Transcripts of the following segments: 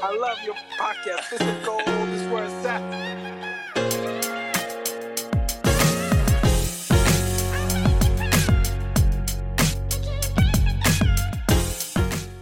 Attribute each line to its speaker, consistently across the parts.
Speaker 1: I love your podcast. This is gold. This is where it's at.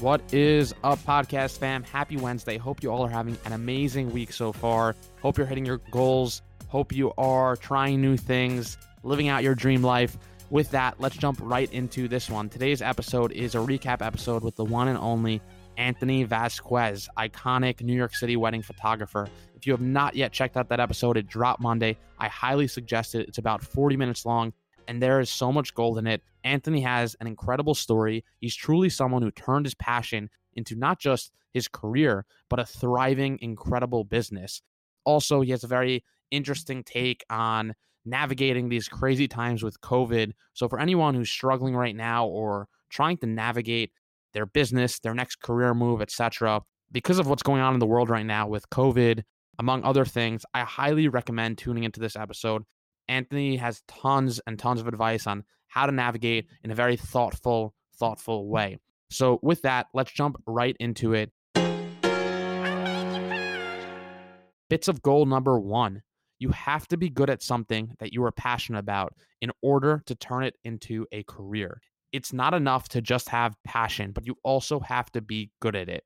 Speaker 2: What is up, podcast fam? Happy Wednesday. Hope you all are having an amazing week so far. Hope you're hitting your goals. Hope you are trying new things, living out your dream life. With that, let's jump right into this one. Today's episode is a recap episode with the one and only Anthony Vasquez, iconic New York City wedding photographer. If you have not yet checked out that episode, it dropped Monday. I highly suggest it. It's about 40 minutes long and there is so much gold in it. Anthony has an incredible story. He's truly someone who turned his passion into not just his career, but a thriving, incredible business. Also, he has a very interesting take on navigating these crazy times with COVID. So, for anyone who's struggling right now or trying to navigate their business, their next career move, etc., because of what's going on in the world right now with COVID, among other things, I highly recommend tuning into this episode. Anthony has tons and tons of advice on how to navigate in a very thoughtful, thoughtful way. So, with that, let's jump right into it. Bits of gold number one you have to be good at something that you are passionate about in order to turn it into a career. It's not enough to just have passion, but you also have to be good at it.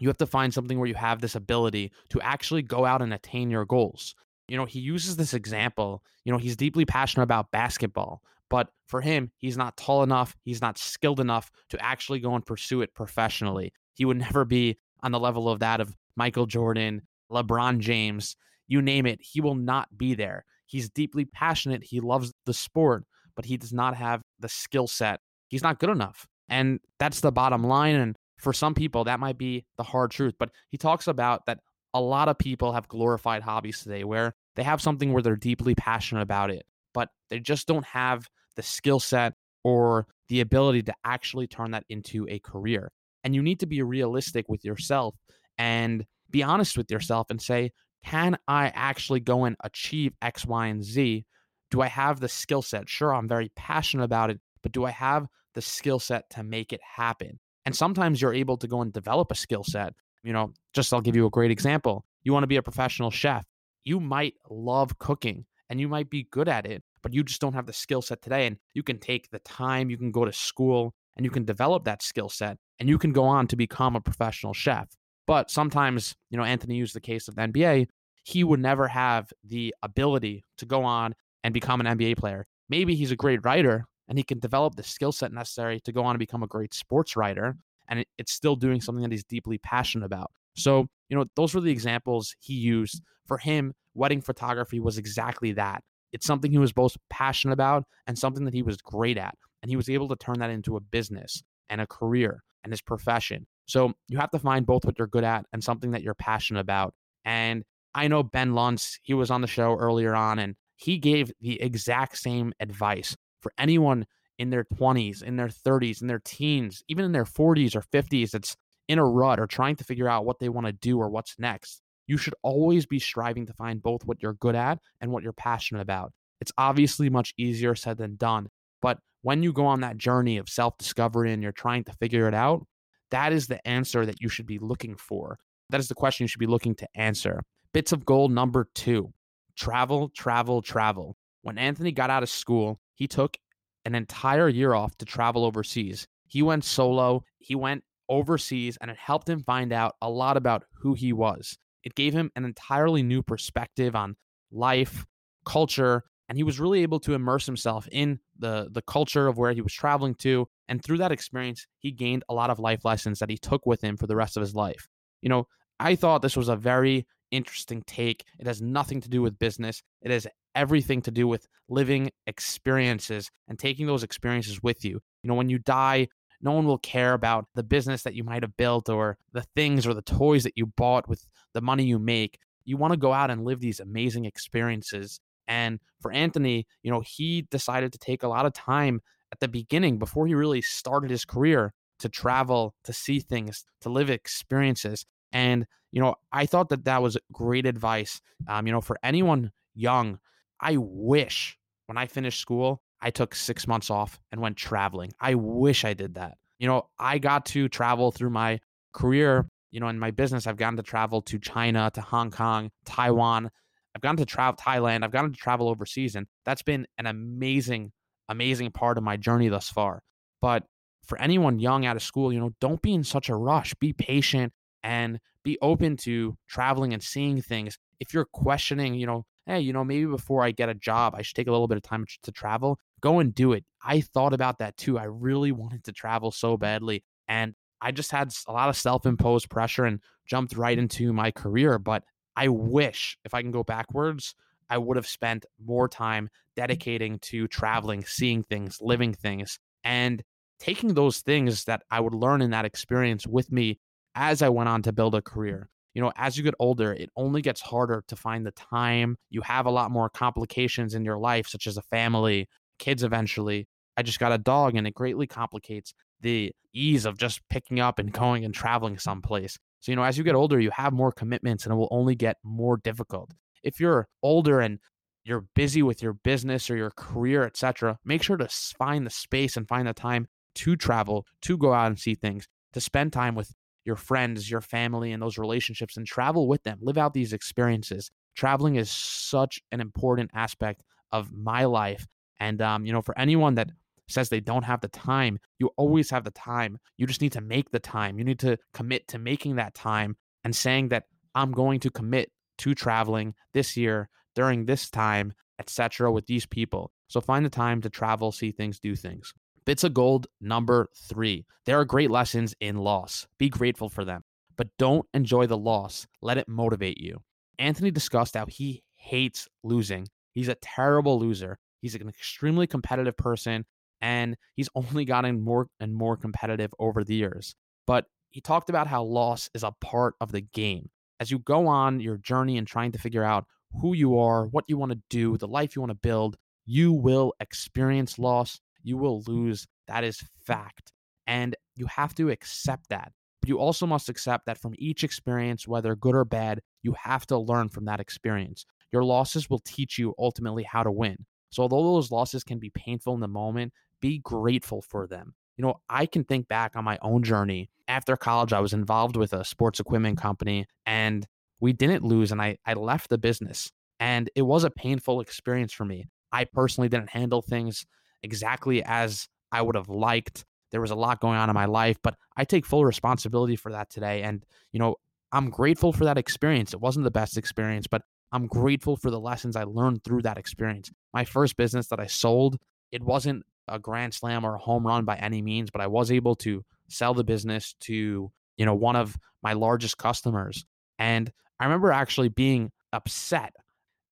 Speaker 2: You have to find something where you have this ability to actually go out and attain your goals you know, he uses this example. You know, he's deeply passionate about basketball, but for him, he's not tall enough, he's not skilled enough to actually go and pursue it professionally. He would never be on the level of that of Michael Jordan, LeBron James, you name it. He will not be there. He's deeply passionate, he loves the sport, but he does not have the skill set. He's not good enough. And that's the bottom line. And for some people, that might be the hard truth. But he talks about that a lot of people have glorified hobbies today where they have something where they're deeply passionate about it, but they just don't have the skill set or the ability to actually turn that into a career. And you need to be realistic with yourself and be honest with yourself and say, can I actually go and achieve X, Y, and Z? Do I have the skill set? Sure, I'm very passionate about it, but do I have the skill set to make it happen? And sometimes you're able to go and develop a skill set. You know, just I'll give you a great example. You want to be a professional chef. You might love cooking and you might be good at it, but you just don't have the skill set today. And you can take the time, you can go to school and you can develop that skill set and you can go on to become a professional chef. But sometimes, you know, Anthony used the case of the NBA, he would never have the ability to go on and become an NBA player. Maybe he's a great writer and he can develop the skill set necessary to go on and become a great sports writer. And it's still doing something that he's deeply passionate about. So, you know, those were the examples he used. For him, wedding photography was exactly that. It's something he was both passionate about and something that he was great at. And he was able to turn that into a business and a career and his profession. So you have to find both what you're good at and something that you're passionate about. And I know Ben Luntz, he was on the show earlier on, and he gave the exact same advice for anyone in their 20s, in their 30s, in their teens, even in their 40s or 50s. It's in a rut or trying to figure out what they want to do or what's next, you should always be striving to find both what you're good at and what you're passionate about. It's obviously much easier said than done, but when you go on that journey of self discovery and you're trying to figure it out, that is the answer that you should be looking for. That is the question you should be looking to answer. Bits of gold number two travel, travel, travel. When Anthony got out of school, he took an entire year off to travel overseas. He went solo, he went overseas and it helped him find out a lot about who he was. It gave him an entirely new perspective on life, culture, and he was really able to immerse himself in the the culture of where he was traveling to and through that experience he gained a lot of life lessons that he took with him for the rest of his life. You know, I thought this was a very interesting take. It has nothing to do with business. It has everything to do with living experiences and taking those experiences with you. You know, when you die, no one will care about the business that you might have built or the things or the toys that you bought with the money you make. You want to go out and live these amazing experiences. And for Anthony, you know, he decided to take a lot of time at the beginning before he really started his career to travel, to see things, to live experiences. And, you know, I thought that that was great advice. Um, you know, for anyone young, I wish when I finished school, I took six months off and went traveling. I wish I did that. You know, I got to travel through my career, you know, in my business. I've gotten to travel to China, to Hong Kong, Taiwan. I've gotten to travel Thailand. I've gotten to travel overseas. And that's been an amazing, amazing part of my journey thus far. But for anyone young out of school, you know, don't be in such a rush. Be patient and be open to traveling and seeing things. If you're questioning, you know, hey, you know, maybe before I get a job, I should take a little bit of time to travel, go and do it. I thought about that too. I really wanted to travel so badly. And I just had a lot of self imposed pressure and jumped right into my career. But I wish if I can go backwards, I would have spent more time dedicating to traveling, seeing things, living things, and taking those things that I would learn in that experience with me as I went on to build a career. You know, as you get older, it only gets harder to find the time. You have a lot more complications in your life, such as a family, kids eventually. I just got a dog, and it greatly complicates the ease of just picking up and going and traveling someplace. So, you know, as you get older, you have more commitments and it will only get more difficult. If you're older and you're busy with your business or your career, etc., make sure to find the space and find the time to travel, to go out and see things, to spend time with your friends, your family, and those relationships and travel with them. Live out these experiences. Traveling is such an important aspect of my life. And, um, you know, for anyone that says they don't have the time, you always have the time. You just need to make the time. You need to commit to making that time and saying that I'm going to commit to traveling this year during this time, etc. with these people. So find the time to travel, see things, do things. Bits of gold number three. There are great lessons in loss. Be grateful for them, but don't enjoy the loss. Let it motivate you. Anthony discussed how he hates losing. He's a terrible loser. He's an extremely competitive person, and he's only gotten more and more competitive over the years. But he talked about how loss is a part of the game. As you go on your journey and trying to figure out who you are, what you want to do, the life you want to build, you will experience loss you will lose. That is fact. And you have to accept that. But you also must accept that from each experience, whether good or bad, you have to learn from that experience. Your losses will teach you ultimately how to win. So, although those losses can be painful in the moment, be grateful for them. You know, I can think back on my own journey. After college, I was involved with a sports equipment company and we didn't lose, and I, I left the business. And it was a painful experience for me. I personally didn't handle things exactly as I would have liked. There was a lot going on in my life, but I take full responsibility for that today. And, you know, I'm grateful for that experience. It wasn't the best experience, but I'm grateful for the lessons I learned through that experience. My first business that I sold, it wasn't a grand slam or a home run by any means, but I was able to sell the business to, you know, one of my largest customers. And I remember actually being upset.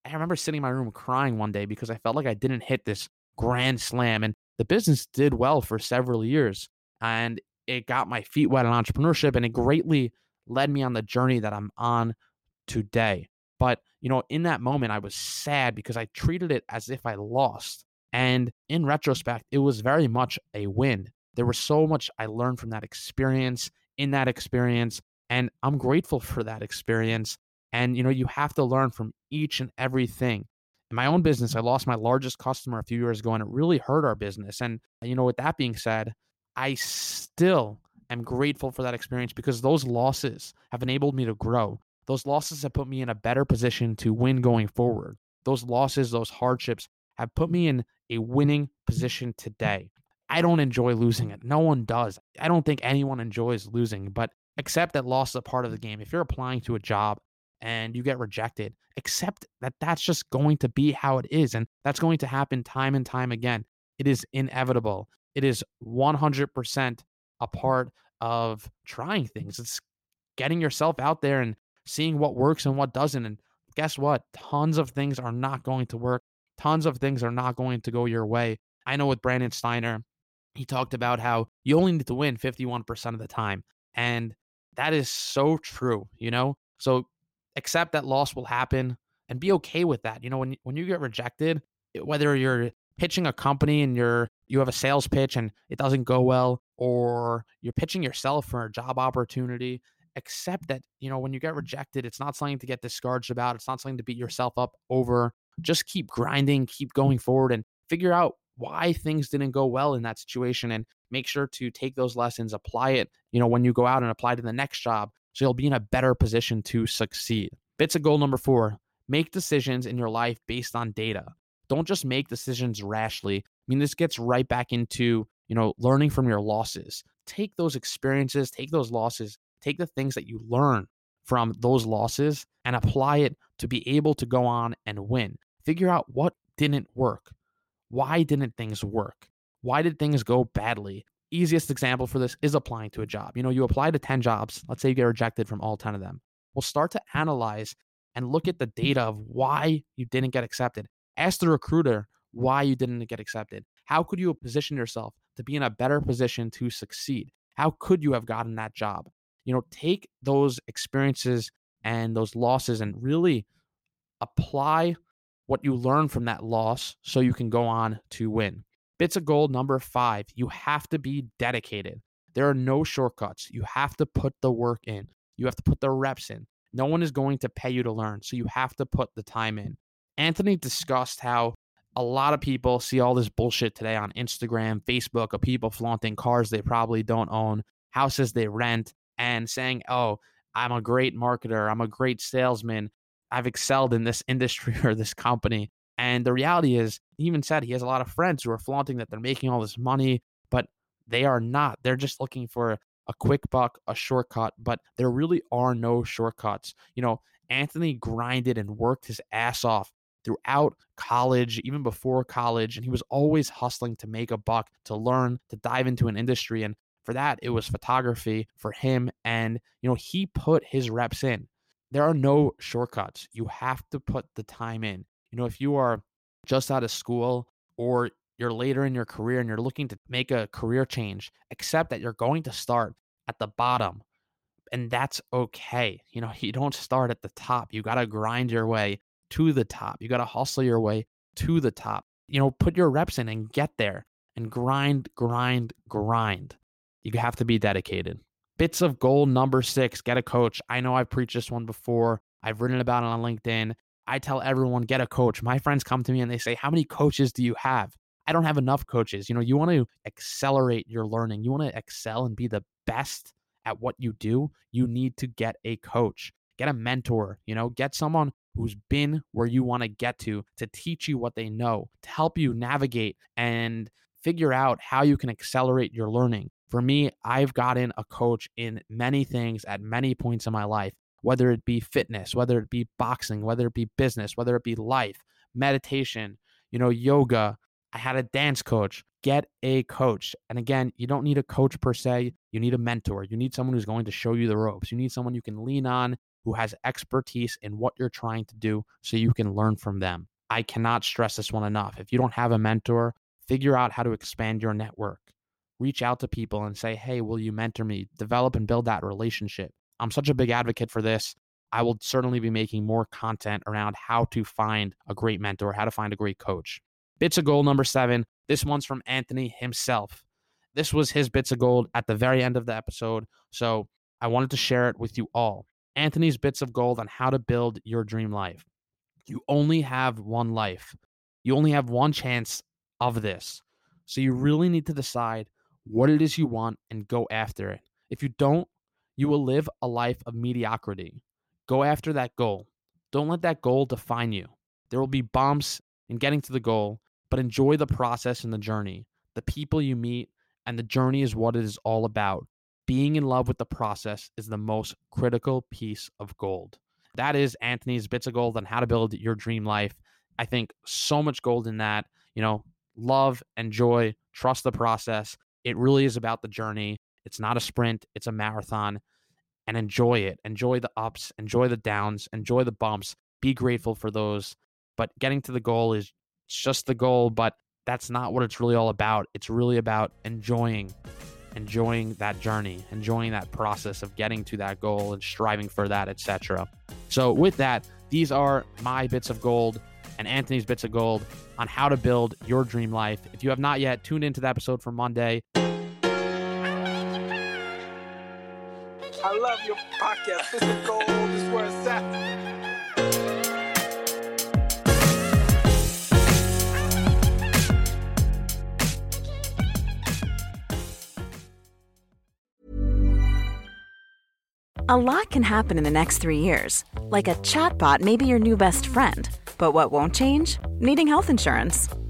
Speaker 2: I remember sitting in my room crying one day because I felt like I didn't hit this grand slam. And the business did well for several years. And it got my feet wet in entrepreneurship and it greatly led me on the journey that I'm on today. But, you know, in that moment, I was sad because I treated it as if I lost. And in retrospect, it was very much a win. There was so much I learned from that experience, in that experience. And I'm grateful for that experience. And, you know, you have to learn from each and everything my own business, I lost my largest customer a few years ago and it really hurt our business. And, you know, with that being said, I still am grateful for that experience because those losses have enabled me to grow. Those losses have put me in a better position to win going forward. Those losses, those hardships have put me in a winning position today. I don't enjoy losing it. No one does. I don't think anyone enjoys losing, but accept that loss is a part of the game. If you're applying to a job and you get rejected, accept that that's just going to be how it is. And that's going to happen time and time again. It is inevitable. It is 100% a part of trying things. It's getting yourself out there and seeing what works and what doesn't. And guess what? Tons of things are not going to work. Tons of things are not going to go your way. I know with Brandon Steiner, he talked about how you only need to win 51% of the time. And that is so true, you know? So accept that loss will happen and be okay with that. You know, when when you get rejected, whether you're pitching a company and you're you have a sales pitch and it doesn't go well or you're pitching yourself for a job opportunity accept that you know when you get rejected it's not something to get discouraged about it's not something to beat yourself up over just keep grinding keep going forward and figure out why things didn't go well in that situation and make sure to take those lessons apply it you know when you go out and apply to the next job so you'll be in a better position to succeed bits of goal number four make decisions in your life based on data don't just make decisions rashly. I mean, this gets right back into, you know, learning from your losses. Take those experiences, take those losses, take the things that you learn from those losses and apply it to be able to go on and win. Figure out what didn't work. Why didn't things work? Why did things go badly? Easiest example for this is applying to a job. You know, you apply to 10 jobs, let's say you get rejected from all 10 of them. Well, start to analyze and look at the data of why you didn't get accepted. Ask the recruiter why you didn't get accepted. How could you have positioned yourself to be in a better position to succeed? How could you have gotten that job? You know, take those experiences and those losses and really apply what you learn from that loss so you can go on to win. Bits of gold number five, you have to be dedicated. There are no shortcuts. You have to put the work in, you have to put the reps in. No one is going to pay you to learn. So you have to put the time in. Anthony discussed how a lot of people see all this bullshit today on Instagram, Facebook of people flaunting cars they probably don't own, houses they rent, and saying, oh, I'm a great marketer, I'm a great salesman, I've excelled in this industry or this company. And the reality is, he even said he has a lot of friends who are flaunting that they're making all this money, but they are not. They're just looking for a quick buck, a shortcut, but there really are no shortcuts. You know, Anthony grinded and worked his ass off throughout college, even before college. And he was always hustling to make a buck, to learn, to dive into an industry. And for that, it was photography for him. And, you know, he put his reps in. There are no shortcuts. You have to put the time in. You know, if you are just out of school or you're later in your career and you're looking to make a career change, accept that you're going to start at the bottom. And that's okay. You know, you don't start at the top. You got to grind your way to the top. You got to hustle your way to the top. You know, put your reps in and get there and grind, grind, grind. You have to be dedicated. Bits of gold number six get a coach. I know I've preached this one before. I've written about it on LinkedIn. I tell everyone, get a coach. My friends come to me and they say, How many coaches do you have? I don't have enough coaches. You know, you want to accelerate your learning, you want to excel and be the best at what you do. You need to get a coach, get a mentor, you know, get someone who's been where you want to get to to teach you what they know, to help you navigate and figure out how you can accelerate your learning. For me, I've gotten a coach in many things at many points in my life, whether it be fitness, whether it be boxing, whether it be business, whether it be life, meditation, you know, yoga. I had a dance coach. Get a coach. And again, you don't need a coach per se. You need a mentor. You need someone who's going to show you the ropes. You need someone you can lean on who has expertise in what you're trying to do so you can learn from them. I cannot stress this one enough. If you don't have a mentor, figure out how to expand your network. Reach out to people and say, hey, will you mentor me? Develop and build that relationship. I'm such a big advocate for this. I will certainly be making more content around how to find a great mentor, how to find a great coach. Bits of gold number seven. This one's from Anthony himself. This was his bits of gold at the very end of the episode. So I wanted to share it with you all. Anthony's bits of gold on how to build your dream life. You only have one life. You only have one chance of this. So you really need to decide what it is you want and go after it. If you don't, you will live a life of mediocrity. Go after that goal. Don't let that goal define you. There will be bumps in getting to the goal, but enjoy the process and the journey. The people you meet and the journey is what it is all about being in love with the process is the most critical piece of gold. That is Anthony's bits of gold on how to build your dream life. I think so much gold in that. You know, love, enjoy, trust the process. It really is about the journey. It's not a sprint, it's a marathon. and enjoy it. Enjoy the ups, enjoy the downs, enjoy the bumps. Be grateful for those. But getting to the goal is just the goal, but that's not what it's really all about. It's really about enjoying enjoying that journey, enjoying that process of getting to that goal and striving for that, etc. So with that, these are my bits of gold and Anthony's bits of gold on how to build your dream life. If you have not yet tuned into the episode for Monday,
Speaker 1: I love your podcast. This is gold. This is where it's at.
Speaker 3: A lot can happen in the next three years. Like a chatbot may be your new best friend. But what won't change? Needing health insurance.